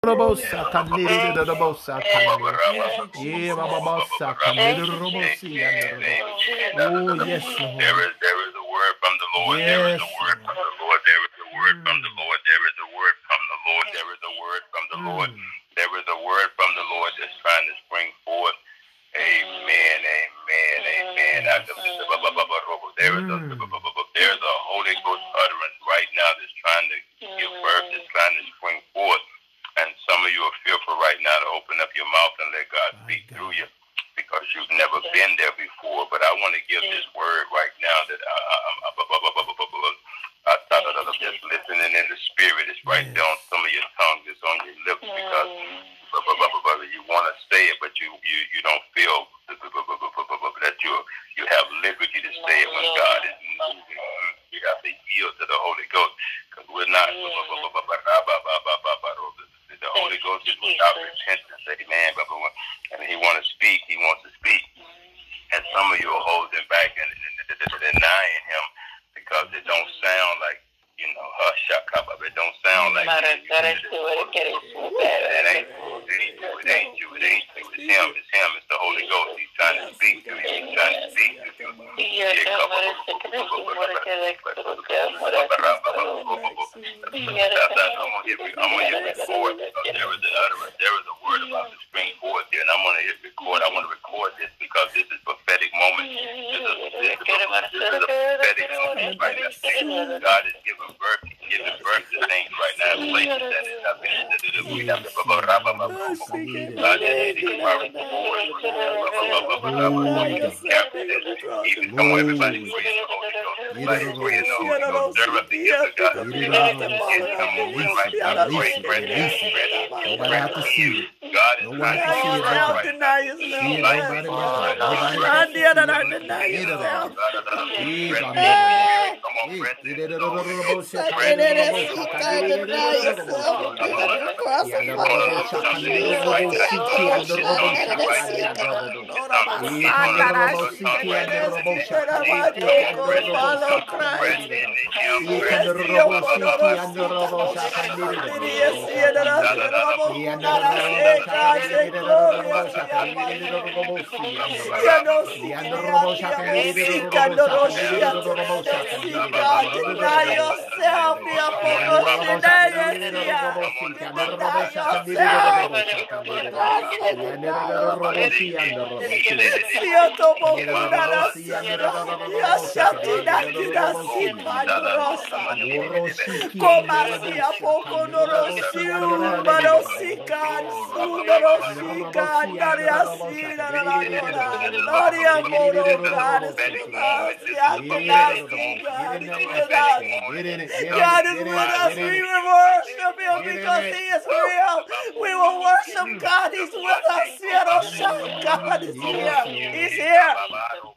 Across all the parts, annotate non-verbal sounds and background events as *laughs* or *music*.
Robosa, Canidi, the Robosa, Canidi. Yeah, Babosa, Canidi, Robosi, Oh, yes, Lord. There is, there is a word from the Lord. Yes. There is a word from the mm. Lord. There is a word from the Lord. There is a word from the Lord. There is a word from the Lord. There is a word from the Lord that's trying to spring forth. Amen. Amen. Amen. There is a mm. there is a Holy Ghost utterance right now that's trying to give birth, that's trying to spring forth. And some of you are fearful right now to open up your mouth and let God My speak God. through you because you've never been there before. But I want to give this word right now that I, I, I, I, I, I'm just listening in the spirit. It's right Yes. there on some of your tongues. It's on your lips because you want to say it, but you you you don't feel that you you have liberty to say it when God is moving. You have to yield to the Holy Ghost because we're not. The Holy Ghost is without repentance. Amen. And He wants to speak. He wants to speak. And some of you are holding back and, and, and denying Him because it don't sound like you know, hush, up. It don't sound like Mara, you. dare su, ere kere su, It bere. ain't, it ain't you, it ain't you, it ain't you, it's him, it's him, it's the Holy Ghost. He's trying to speak to you, he's trying to speak to you. Iyo te mare se kere su, mare kere kuru te mare su. Iyo te I'm gonna hit, I'm gonna hit record because there is an utterance, there is a word about to spring forth here, and I'm gonna hit record. I want to record this because this is prophetic moment. This is, this is, kere mare this se is a kere prophetic kere moment right now. kere God is giving birth, He's giving birth to things right now, places that is not been. We have to. God is giving birth even come on, everybody, praise the Holy Ghost. Everybody, praise the Holy Ghost. Stir up the gift of God. Come on, we right now, praise, praise, praise, praise, Nobody have to see it. God is Nobody trying can see it to but Don't God. deny See it, yourself. Nobody knows. Nobody I can see dare it not deny yourself. He's on Come on, the press He in. did it on the Robosa, I Canidi, did it. I Canidi, deny yourself. God, deny yourself. You're Komasia poko norosiu, marosikan, sunorosikan, nariasina, narayona, naria moro, God is with us. Yakunasi, God is with us. God is with us. We will worship Him because He is real. We will worship God. He's with us. God is here. He's here.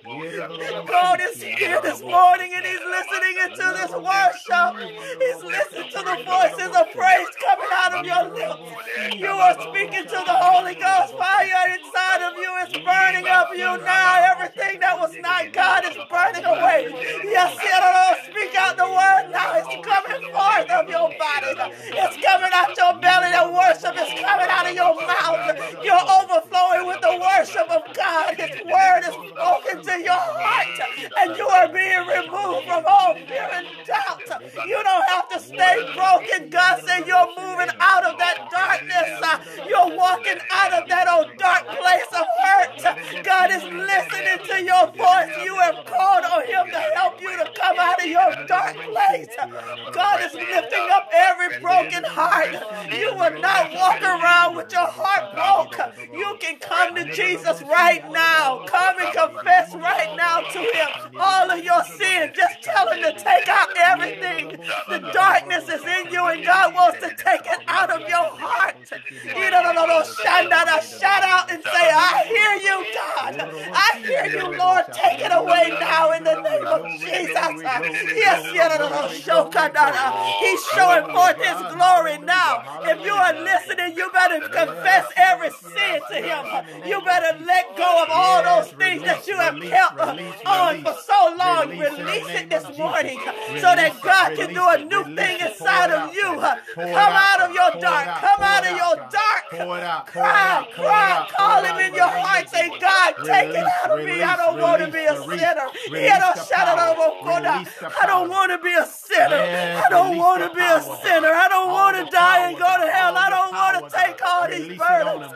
God is here this morning and He's listening into this worship. He's listening to the voices of praise coming out of your lips. You are speaking to the Holy Ghost. Fire inside of you is burning up you now. Everything that was not God is burning away. Yes, speak out the word now. It's coming forth of your body. It's coming out your belly. The worship is coming out of your mouth. You're overflowing with the worship of God. His word is spoken to your heart, and you are being removed from all fear and doubt. You don't have to stay broken. God said you're moving out of that darkness. You're walking out of that old dark place of hurt. God is listening to your voice. You have called on Him to help you to come out of your dark place. God is lifting up every broken heart. You will not walk around with your heart broke. You can come to Jesus right now. Come and confess right now to Him all of your sins. Just tell Him to take out everything. The darkness is in you, and God wants to take it out of your heart. Uh, shout out and say, I hear you, God. I hear you, Lord. Take it away now in the name of Jesus. Yes, uh, He's showing forth his glory now. If you are listening, you better confess every sin to him. You better let go of all those things that you have kept on oh, for so long. Release it this morning so that God can do a new thing inside of you. Come out of your dark. Come out of your dark. Cry, cry, call him in your heart. Say, God, take it out of me. I don't want to be a sinner. I don't want to be a sinner. I don't want to be a sinner. I don't want to die and go to hell. I don't want to take all these burdens.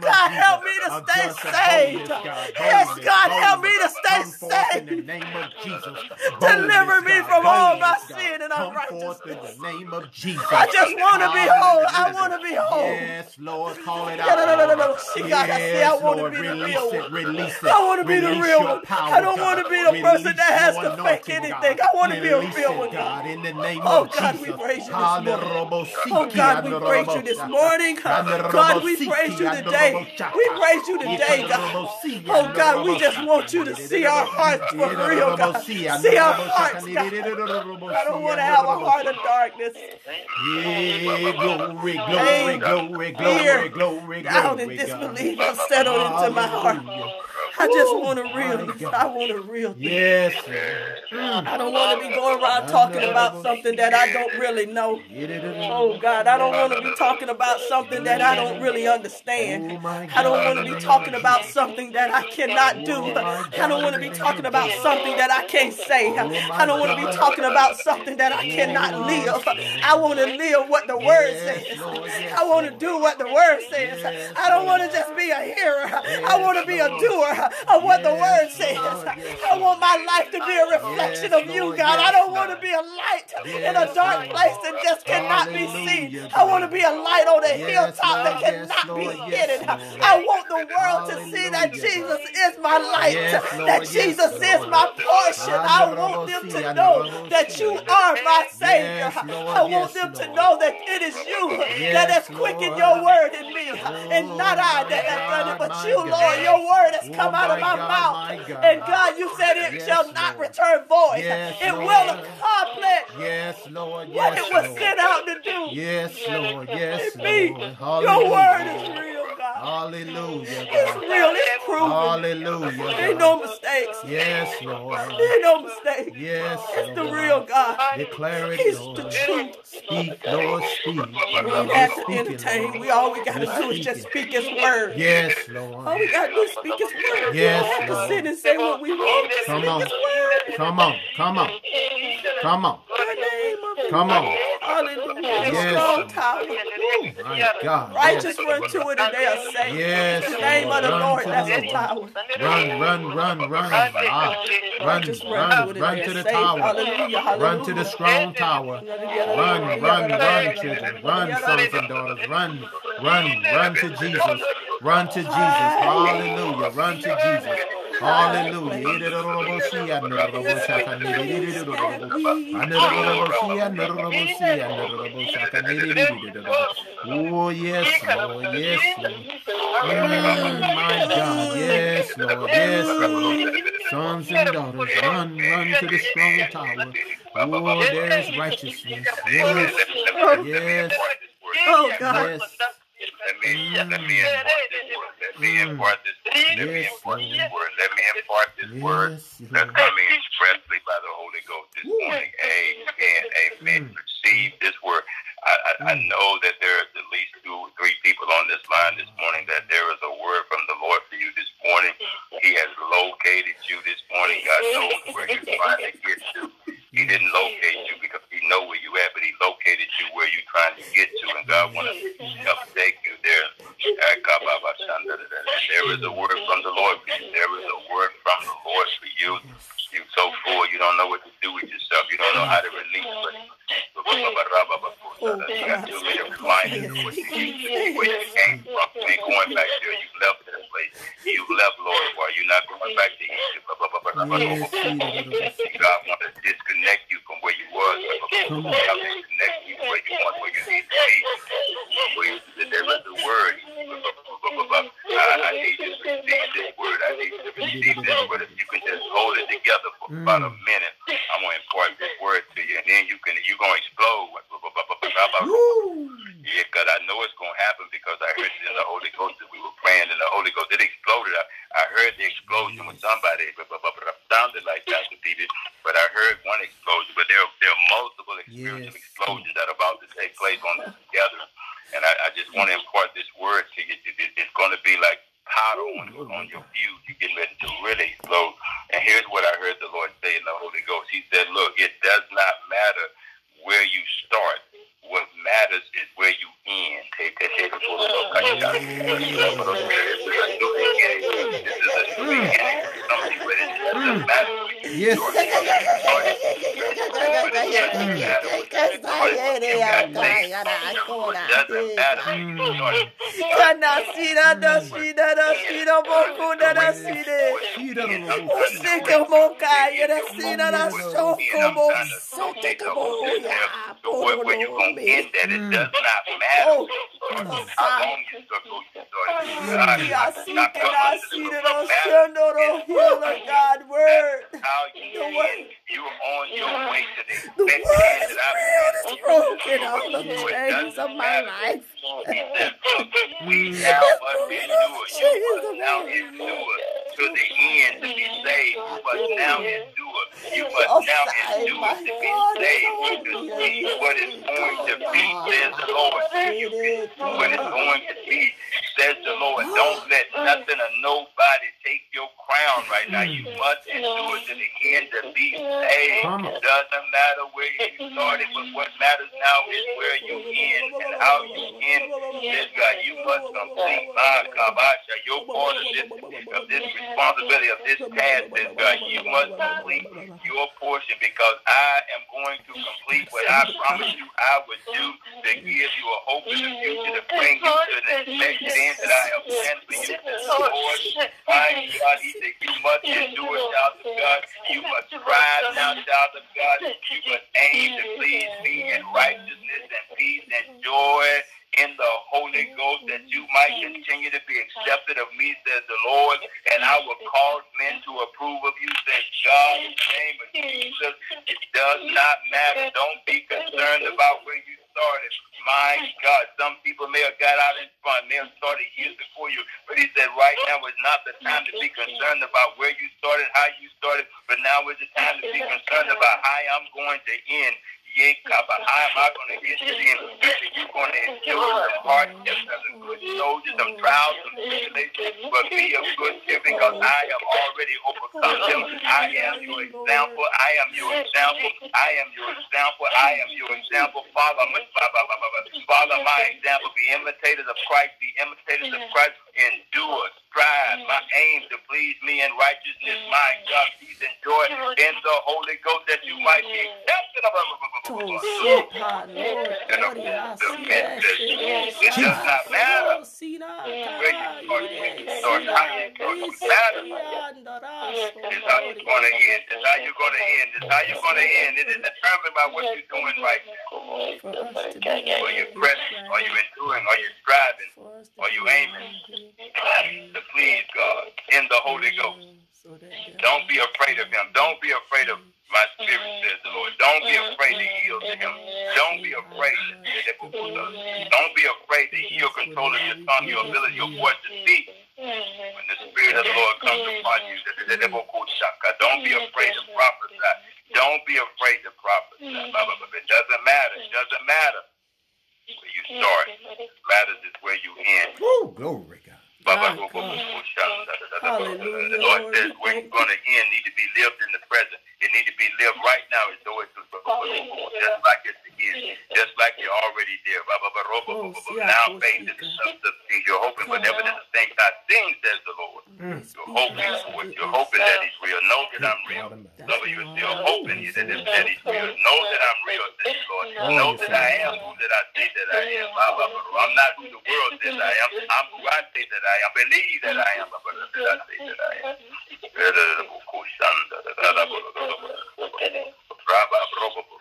God, help me to stay saved. Yes, God, help me to stay saved. In the name of Jesus. *laughs* Deliver me from all my sin and unrighteousness. In the name of Jesus. I just want to be whole. I want to be whole. Yes, Lord, call it out. No, no, no, no. See, God, I say I want to be the real it, one. release it. I want to be the real one. power, I don't want to be the person that has to fake anything. I want to be a real one, God, in the name oh, oh, God, we praise you this morning. Oh God, we praise you this morning. God, we praise you today. We praise you today, God. Oh God, we just want you to see our hearts for real, God. See our hearts, God. I don't want to have a heart of darkness. Yeah, glory, glory, glory, glory, glory, Doubt and God. disbelief have settled into my heart. I just want a real. I want a real thing. Yes, Lord. Mm. I don't want to be going around talking about something that I don't really know. Oh God, I don't want to be talking about something that I don't really understand. I don't want to be talking about something that I cannot do. I don't want to be talking about something that I can't say. I don't want to be talking about something that I cannot live. I want to live what the word says. I want to do what the word says. I don't want to just be a hearer. I want to be a doer of what the word says. I want my life to be a reflection of you, God. I don't want to be a light in a dark place that just cannot be seen. I want to be a light on a hilltop that cannot be hidden. I want the world to see that Jesus is my light, that Jesus is my portion. I want them to know that you are my Savior. I want them to know that it is you that has quickened your word in me, and not I that have done it, but you, Lord. Your word has come out of my mouth. And God, you said it shall not return void. It will accomplish Yes, Lord. what Yes, it was Lord. sent out to do. Yes, Lord. Yes, Lord. your word is real, God. Hallelujah. It's real. It's proven. Hallelujah. Ain't no mistakes. Yes, Lord. Ain't no mistake. Yes, It's the real God. Declare it, He's it, the truth. Speak, Lord, speak. We don't have to entertain. We all we gotta do is just speak His word. Yes, Lord. All we gotta do is speak His word. Yes, we don't have to Lord. sit and say what we want. Come speak on. His word. Come on. Come on. Come on. Name of Come on. Hallelujah. Yes. Strong tower. My God. Righteous run to it and they are safe. Yes, In the name of the Lord. Lord, Run that's the the tower. Run, run, run, run. Ah. Run, run run, to it run and to they're the tower. Hallelujah. Hallelujah. Run to the strong tower. Run, run, run, children. Run, sons and daughters. Run, run, run to Jesus. Run to Jesus. Hallelujah. Run to Jesus. Hallelujah. Oh, yes, Lord. Yes, Lord. Mm, my God. Yes, Lord. Yes, Lord. Sons and daughters, run, run to the strong tower. Oh, there is righteousness. Yes. Yes. Oh, God. Yes. Let me, let me impart this word. Let me impart this Mm. word. Let me impart this word. Let me impart this word that's coming expressly by the Holy Ghost this morning. Amen. Amen. Mm. Receive this word. I, I, I Mm. know that there is at least two, three people on this line this morning that there is a word from the Lord for you this morning. He has located you this morning. God knows where you're trying *laughs* to get to. He didn't locate you because he know where you at, but he located you where you're trying to get to, and God wants to help take you there. There is a word from the Lord for you. There is a word from the Lord for you. You're so full, you don't know what to do with yourself. You don't know how to release. But you got too many reminders of what you, where you came from. You ain't going back there. You left that place. You left, Lord, while you're not going back to Egypt. God wants to disconnect you from where you was. Come on. God wants to connect you where you want, where you need to be. Where you- there is a word. I, I need you to receive this word. I need you to receive this word. If you can just hold it together for Mm. about a minute. I'm gonna impart this word to you, and then you can you're gonna explode. Woo. Yeah, because I know it's gonna happen because I heard it in the Holy Ghost that we were praying in the Holy Ghost. It exploded. I, I heard the explosion with somebody. It sounded like Pastor Peter, but I heard one explosion. But there, there are multiple spiritual Yes. explosions that are about to take place on this gathering. And I, I just want to impart this word to you. It, it- it's going to be like powder on, on your fuse. You're getting ready to really explode. And here's what I heard the Lord say in the Holy Ghost. He said, look, it does not matter where you start. What matters is where you end. Take that shit before the Lord cut you out. This is a new beginning. This is a new beginning. Something, but it doesn't matter where you Yes. start. It doesn't matter where you start. Kanasira dashira dashira bokuna dasire. Usike moka yerasira dashoko mo sote kamoya. Where, where you gonna that? It does not Oh, matter. How long you struggle, you start. Yasike dasira dashondoro healer God word. How you end, you're on your way to the word that I've broken out the chains of my life. He said, look, we now must endure. You must now endure to the end to be saved. You must now endure. You must now endure to be saved. To see what is going to be, says the Lord. You can see what is going to be, says the Lord. Don't let nothing or nobody take your crown right now. You must endure to the end to be saved. Come on. Doesn't matter where you started, but what matters now is where you end and how you end. Says God, you must complete my kabasha, your part of this, of this responsibility of this task. Says God, you must complete your portion because I am going to complete what I promised you I would do to give you a hope in the future, to bring you to the expected end that I have planned for you. Lord, my God, He said, you must endure, child of God. You must strive now, child of God. You must aim to please me in righteousness and peace and joy in the Holy Ghost that you might continue to be accepted of me, says the Lord, and I will cause men to approve of you, says God, in the name of Jesus. It does not matter. Don't be concerned about where you started. My God, some people may have got out in front, may have started years before you, but he said right now is not the time to be concerned about where you started, how you started, but now is the time to be concerned about how I'm going to end. Yea, Kappa, how am I going to get end? You're going to endure some hardships as a good soldier, some trials, some tribulations, but be of good cheer because I have already overcome them. I am your example. I am your example. I am your example. I am your example. Follow my, follow my example. Be imitators of Christ. Be imitators of Christ. Endure, strive. Mm. My aim to please me in righteousness. Mm. My God, peace and joy in the Holy Ghost that you might be mm. accepted. It does not matter where you start, when you start, how you start. It matters. It's how you're going to end. It's how you're going to end. It's how you're going to end. It is determined by what you're doing right now. Are you pressing? Are you enduring? Are you striving? Are you aiming to please God in the Holy Ghost? Don't be afraid of Him. Don't be afraid of my spirit, says the Lord. Don't be afraid to yield to Him. Don't be afraid. Don't be afraid to yield control of your tongue, your ability, your voice to speak. When the Spirit of the Lord comes upon you, don't be afraid to prophesy. Don't be afraid to prophesy. It doesn't matter. It doesn't matter where you start. It matters is where you end. Woo, glory, God. God. Hallelujah, The Lord Lord. says where you're going to end need to be lived in the present. It need to be lived right now as though it's just like it's the end, just like you're already there. Bo. Now faith is the substance of things you're hoping for, evidence of things not seen, says the Lord. You're hoping for it. You're hoping that He's real. Know that I'm real. Baba, you're still hoping that, that He's real. Know that I'm real, says the Lord. Know that I am who that I say that I am. Baba, baba, ro. I'm not who the world says I am. I'm who I say that I am. Believe that I am. Baba, that I say that I am.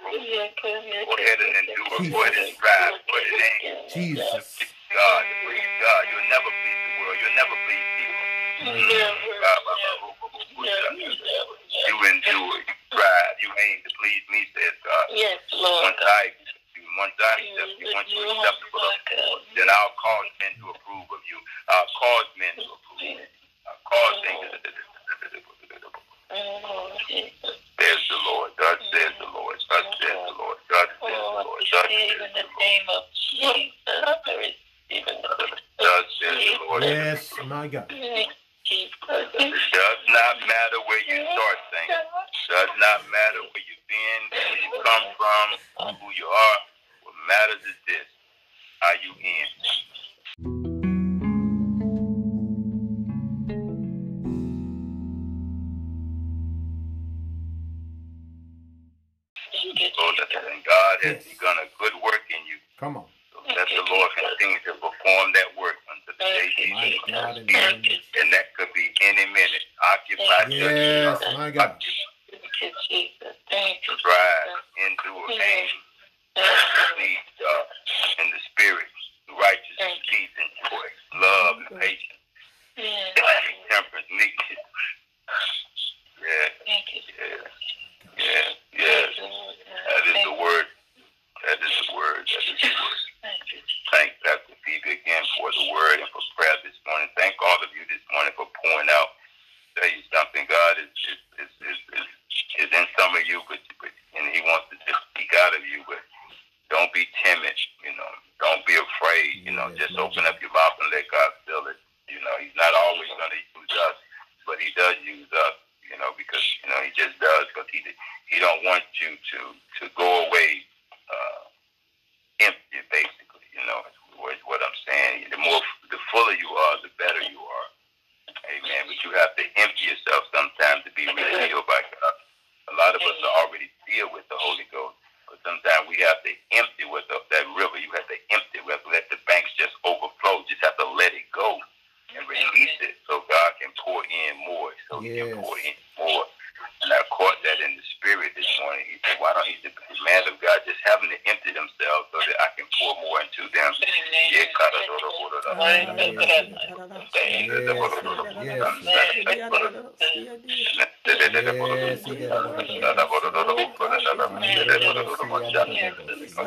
Go ahead and endure. Go ahead and strive. Go ahead and aim. Jesus. God, please God. You'll never please the world. You'll never please people. You endure. Cause men to approve of you. Uh, cause men to approve. Uh, cause things. Says the Lord. Thus says the Lord. Thus says the Lord. Thus says the Lord. Thus receive says in the the Lord. name of Jesus. I receive in the Thus says the Lord. Yes, my God. name of Jesus. It does not matter where you start, saints. Does not matter where you've been,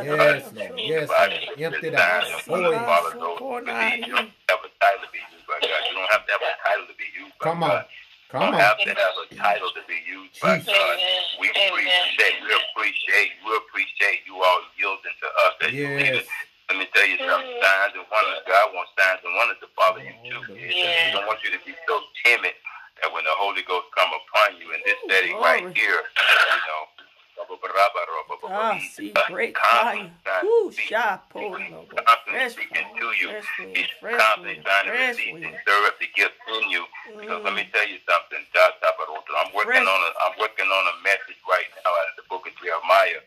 Yes. Yes. Empty that. Have a title to be used God. You don't have to have a title to be used by Come on. Come on. to we appreciate, we appreciate you all yielding to us as you Yes. leaders. Let me tell you something. Signs and wonders. God wants signs and wonders to follow you too. He don't want you to be so timid that when the Holy Ghost come upon you in this Ooh, setting right glory. here, you know. Ah, see, great constantly fire. trying to Ooh, speak- sharp, oh, Lord. constantly Fresh speaking fire, to you. fresh wind, He's fresh constantly wind, trying to fresh release and wind. stir up the gift in you. Because let me Mm. tell you something, God, I'm working on a I'm working on a message right now out of the book of Jeremiah,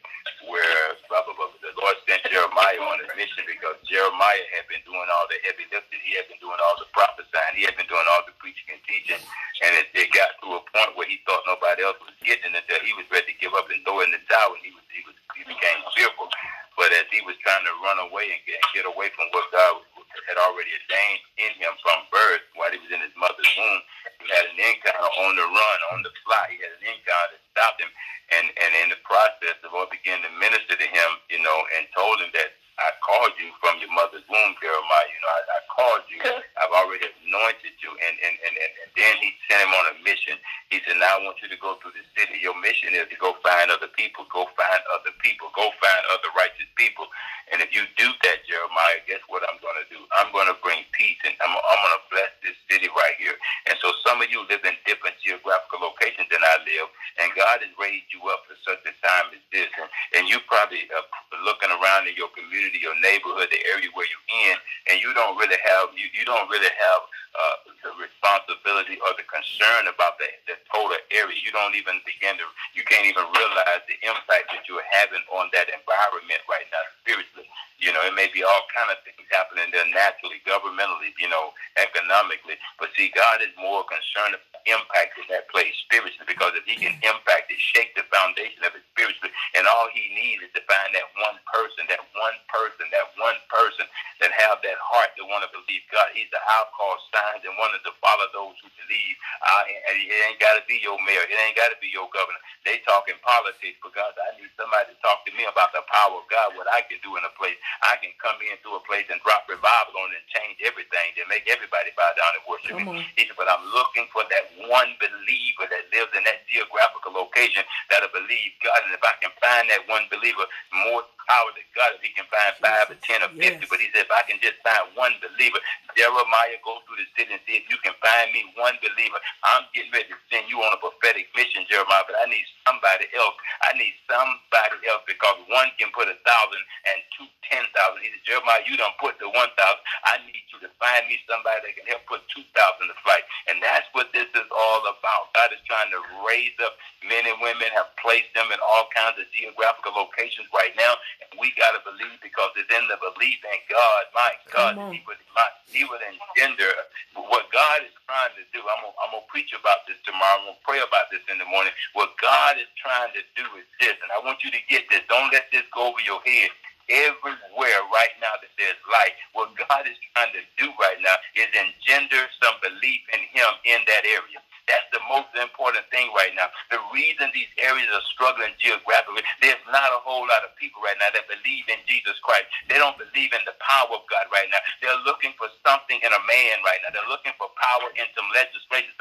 where blah, blah, blah, the Lord sent Jeremiah on a mission because Jeremiah had been doing all the heavy lifting, he had been doing all the prophesying, he had been doing all the preaching and teaching, and it, it got to a point where he thought nobody else was getting it until he was ready to give up and throw in the towel, and he was he was he became fearful. But as he was trying to run away and get, and get away from what God had already ordained in him from birth, while he was in his mother's womb, he had an encounter on the run, on the fly. He had an encounter that stopped him. And, and in the process, the Lord began to minister to him, you know, and told him that I called you from your mother's womb, Jeremiah. You know, I, I called you. I've already anointed you. And, and, and, and, and then he sent him on a mission. He said, now I want you to go through the city. Your mission is to go find other people. Go find other people. Go find other righteous people. And if you do that, Jeremiah, guess what I'm going to do? I'm going to bring peace, and I'm, I'm going to bless this city right here. And so some of you live in different geographical locations than I live, and God has raised you up for such a time as this. And, and you probably are looking around in your community, your neighborhood, the area where you're in, and you don't really have you, you don't really have uh, the responsibility or the concern about the, the total area. You don't even begin to, you can't even realize the impact that you're having on that environment right now spiritually. You know, it may be all kind of things happening there naturally, governmentally, you know, economically. But see, God is more concerned about impacting that place spiritually because if He can impact it, shake the foundation of it spiritually, and all He needs is to find that one person, that one person, that one person that have that heart to want to believe God. He's the outcast sign signs and wonders to follow those who believe. Uh, and it ain't got to be your mayor. It ain't got to be your governor. They talking politics because I need somebody to talk to me about the power of God, what I can do in a place. I can come into a place and drop revival on it and change everything to make everybody bow down and worship me. He said, but I'm looking for that one believer that lives in that geographical location that'll believe God. And if I can find that one believer, more power to God if he can find five or ten or fifty. Yes. But he said, if I can just find one believer, Jeremiah, go through the city and see if you can find me one believer. I'm getting ready to send you on a prophetic mission, Jeremiah, but I need somebody else. I need somebody else because one can put a thousand and two ten thousand. He said, Jeremiah, you don't put the one thousand. I need you to find me somebody that can help put two thousand to fight. And that's what this is all about. God is trying to raise up men and women, have placed them in all kinds of geographical locations right now. And we got to believe because it's in the belief in God. My God, he would, my, he would engender what God is trying to do. I'm gonna, I'm gonna preach about this tomorrow. I'm gonna pray about this in the morning. What God is trying to do is this, and I want you to get this. Don't let this go over your head. Everywhere right now that there's light, what God is trying to do right now is engender some belief in Him in that area. That's the most important thing right now. The reason these areas are struggling geographically, there's not a whole lot of people right now that believe in Jesus Christ. They don't believe in the power of God right now. They're looking for something in a man right now. They're looking for power in some legislation,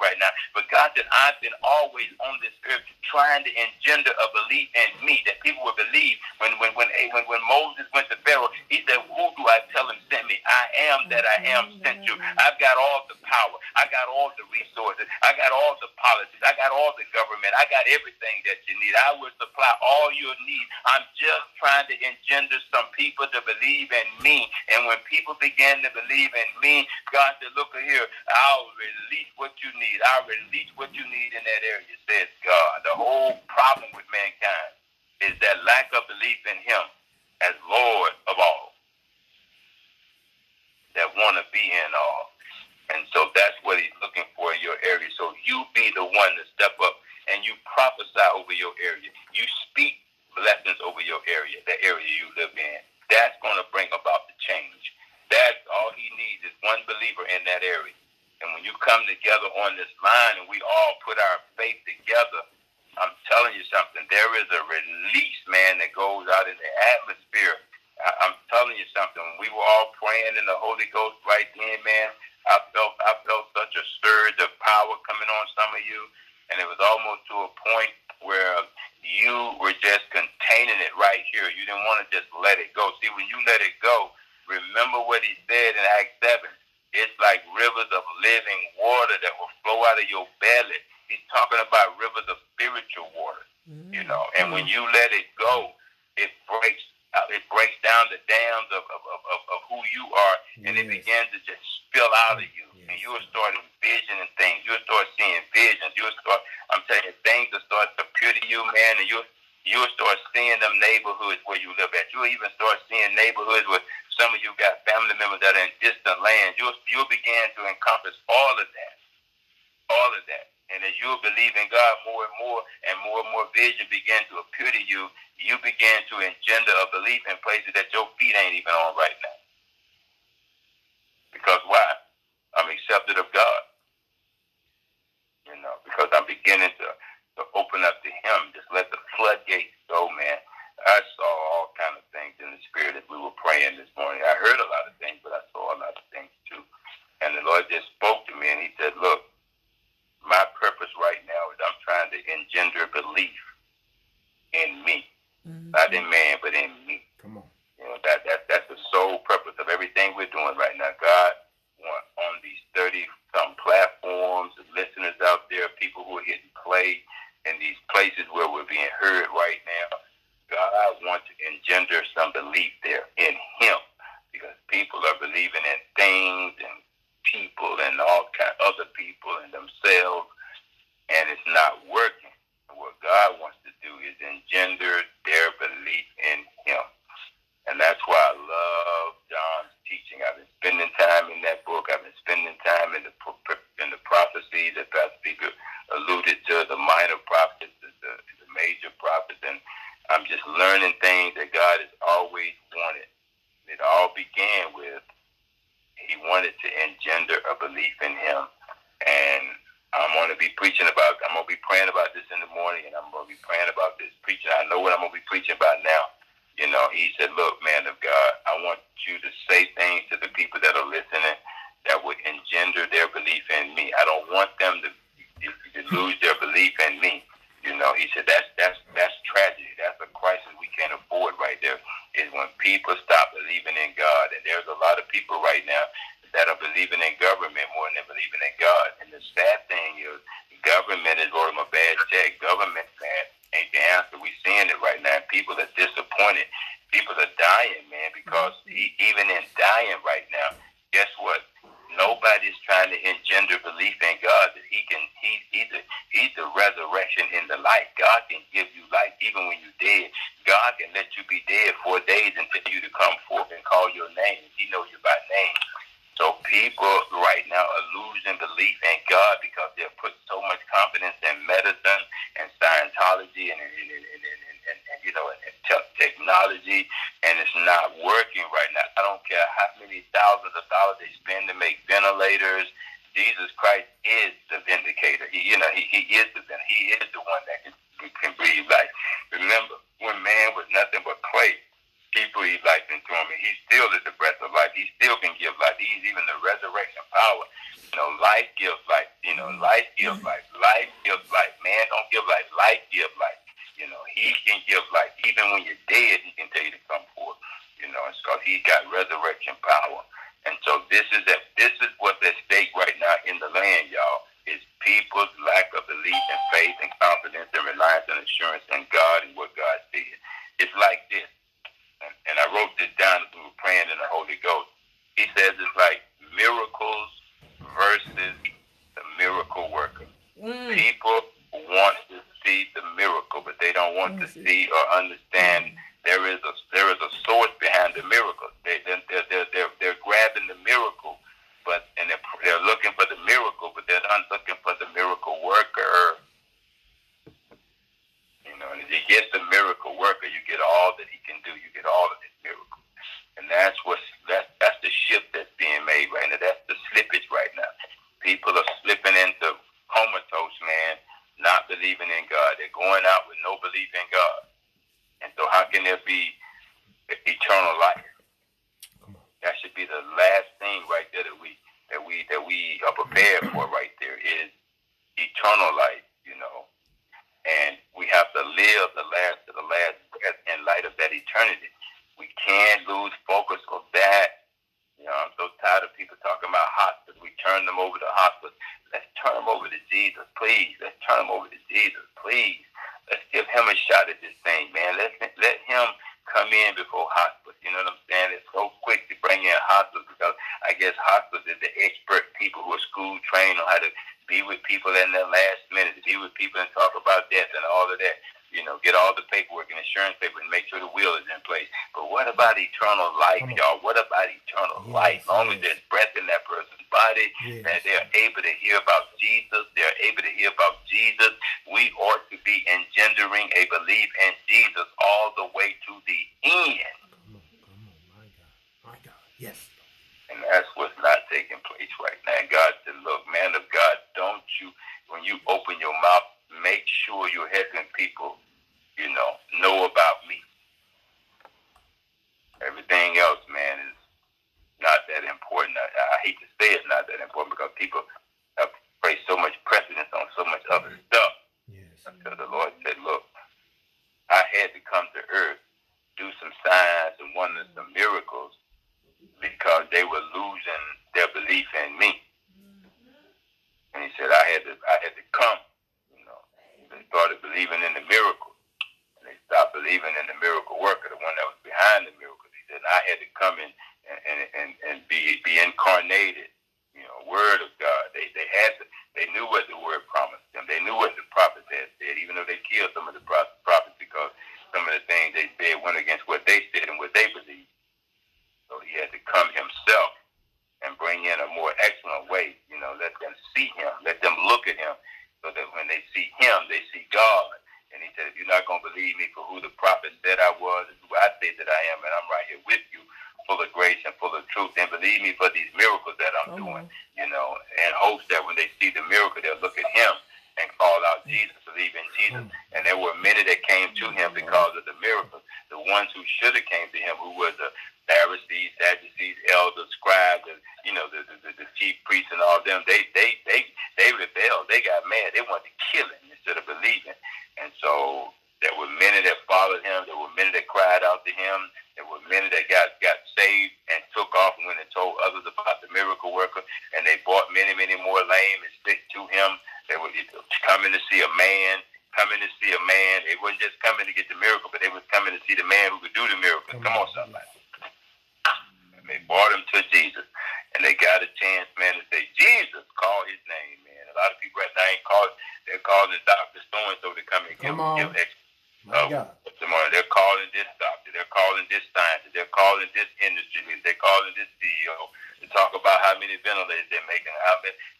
right now. But God said, I've been always on this earth trying to engender a belief in me that people will believe. When when when when, when Moses went to Pharaoh, he said, Who do I tell him sent me? I am that I am sent you. I've got all the power. I got all the resources. I got all the policies. I got all the government. I got everything that you need. I will supply all your needs. I'm just trying to engender some people to believe in me. And when people began to believe in me, God said, Look here, I'll release what you need. I'll release what you need in that area, says God. The whole problem with mankind is that lack of belief in Him as Lord of all, that want to be in all. And so that's what He's looking for in your area. So you be the one to step up and you prophesy over your area. You speak blessings over your area, the area you live in. That's going to bring about the change. That's all he needs is one believer in that area. And when you come together on this line and we all put our faith together, I'm telling you something. There is a release, man, that goes out in the atmosphere. I- I'm telling you something. We were all praying in the Holy Ghost right then, man, I felt I felt such a surge of power coming on some of you, and it was almost to a point where you were just containing it right here. You didn't want to just let it go. See, when you let it go, remember what he said in Acts 7. It's like rivers of living water that will flow out of your belly. He's talking about rivers of spiritual water, you mm. know. And when mm. you let it breaks uh, it breaks down the dams of, of, of, of, of who you are, and it Yes. begins to just spill out of you. Yes. And you'll start envisioning things. You'll start seeing visions. You'll start, I'm telling you, things will start to appear to you, man, and you'll you'll start seeing them neighborhoods where you live at. You'll even start seeing neighborhoods where some of you got family members that are in distant lands. You'll you'll begin to encompass all of that. All of that. And as you believe in God more and more and more and more vision begin to appear to you, you begin to engender a belief in places that your feet ain't even on right now. Because why? I'm accepted of God. You know, because I'm beginning to, to open up to him. Just let the floodgates go, man. I saw all kind of things in the spirit as we were praying this morning. I heard a lot of things, but I saw a lot of things too. And the Lord just spoke to me and he said, Look, my purpose right now is I'm trying to engender belief in me. Mm-hmm. Not in man, but in me. Come on. You know, that, that that's the sole purpose of everything we're doing right now. God want on these thirty some platforms, the listeners out there, people who are hitting play in these places where we're being heard right now. God wants to engender some belief there in him. Because people are believing in things and people and all kind of other people and themselves and it's not working. What God wants to do is engender their belief in him. And that's why I love Is trying to engender belief in God that He can He He's the He's the resurrection in the life. God can give you life even when you're dead. God can let you be dead for days and for you to come forth and call your name. He knows you by name. So people right now are losing belief in God because they've put so much confidence in medicine and Scientology and, and, and, and, and you know, technology, and it's not working right now. I don't care how many thousands of dollars they spend to make ventilators. Jesus Christ is the vindicator. He, you know, he, he is the he is the one that can, can breathe life. Remember, when man was nothing but clay, he breathed life into him, and he still is the breath of life. He still can give life. He's even the resurrection power. You know, life gives life. You know, life gives mm-hmm. life. Life gives life. Man don't give life. Life gives life. You know, he can give life. Even when you're dead, he can tell you to come forth. You know, and so he got resurrection power. And so this is that this is what's at stake right now in the land, y'all. Is people's lack of belief and faith and confidence and reliance and assurance in God and what God did. It's like this. And, and I wrote this down as we were praying in the Holy Ghost. He says it's like miracles versus the miracle worker. Mm. People want to see the miracle, but they don't want to see or understand. Mm. There is a there is a source behind the miracle. live the last of the last truth and believe me for these miracles that I'm oh. doing, you know, and hopes that when they see the miracle, they'll look at him and call out Jesus, believe in Jesus. And there were many that came to him because of the miracles. The ones who should have came to him, who were the Pharisees, Sadducees, elders, scribes, and, you know, the, the, the chief priests and all them, they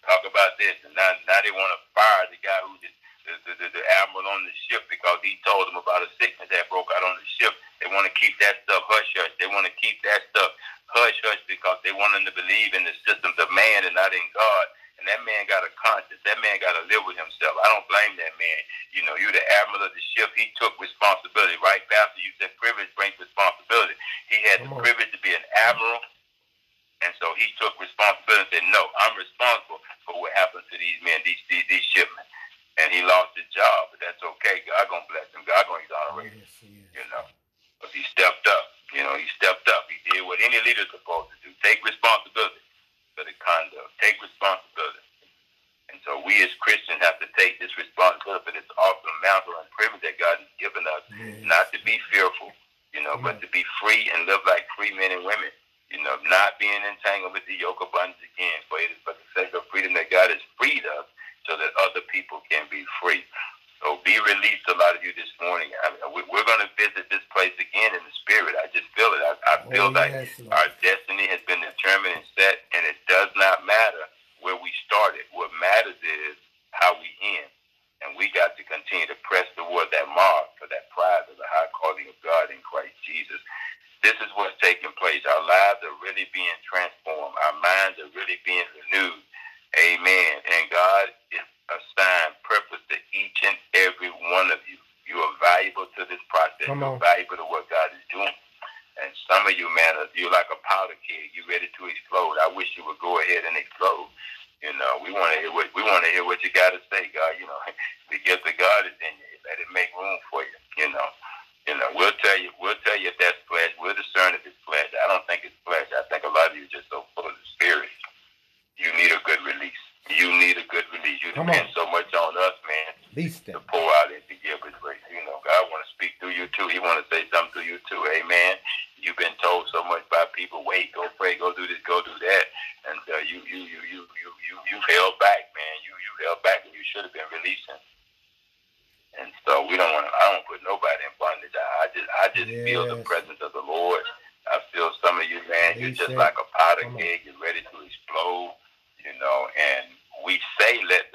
talk about this. And now, now they want to fire the guy who the, the, the, the admiral on the ship because he told them about a sickness that broke out on the ship. They want to keep that stuff hush hush. They want to keep that stuff hush hush because they want them to believe in the systems of man and not in God. And that man got a conscience. That man got to live with himself. I don't blame that man. You know, you're the admiral of the ship. He took responsibility, right, Pastor? You said privilege brings responsibility. He had the privilege to be an admiral, and so he took responsibility and said, "No, I'm responsible for what happened to these men, these these, these shipmen." And he lost his job, but that's okay. God gonna bless him. God gonna exonerate him. Yes, yes. You know, but he stepped up. You know, he stepped up. He did what any leader's supposed to do: take responsibility for the conduct. Take responsibility. And so we as Christians have to take this responsibility for this awesome mantle and privilege that God has given us, Yes. not to be fearful, you know, but to be free and live like free men and women. You know, not being entangled with the yoke of bondage again, for it is for the sake of freedom that God has freed us so that other people can be free. So be released, a lot of you this morning. I mean, we- we're going to visit this place again in the spirit. I just feel it. I, I feel Oh, like Lord. our destiny has been determined and it does not matter where we started. What matters is how we end. And we got to continue to press toward that mark for that prize of the high calling of God in Christ Jesus. This is what's taking place. Our lives are really being transformed. Our minds are really being renewed. Amen. And God is assigned purpose to each and every one of you. You are valuable to this process. Come You're on. valuable to what God is doing. And some of you, man, are- you're like a powder keg. You're ready to explode. I wish you would go ahead and explode. You know, we want to hear what we want to hear what you got to say, God. You know, the gift of God is in you. Let it make room for you. You know, you know. We'll tell you. We'll tell you if that's flesh. We'll discern if it's flesh. I don't think it's flesh. I think a lot of you are just so full of the spirit. You need a good release. You need a good release. You Come depend on. so much on us, man Beast to them. pour out and to give his grace. You know, God want to speak through you too. He want to say something to you too. Amen. You've been told so much by people. Wait, go pray, go do this, go do that, and uh, you, you, you, you, you, you, you held back, man. You, you held back, and you should have been releasing. And so we don't want to. I don't put nobody in bondage. I, I just, I just feel the presence of the Lord. I feel some of you, man. You're just like a powder keg. You're ready to explode. You know, and we say let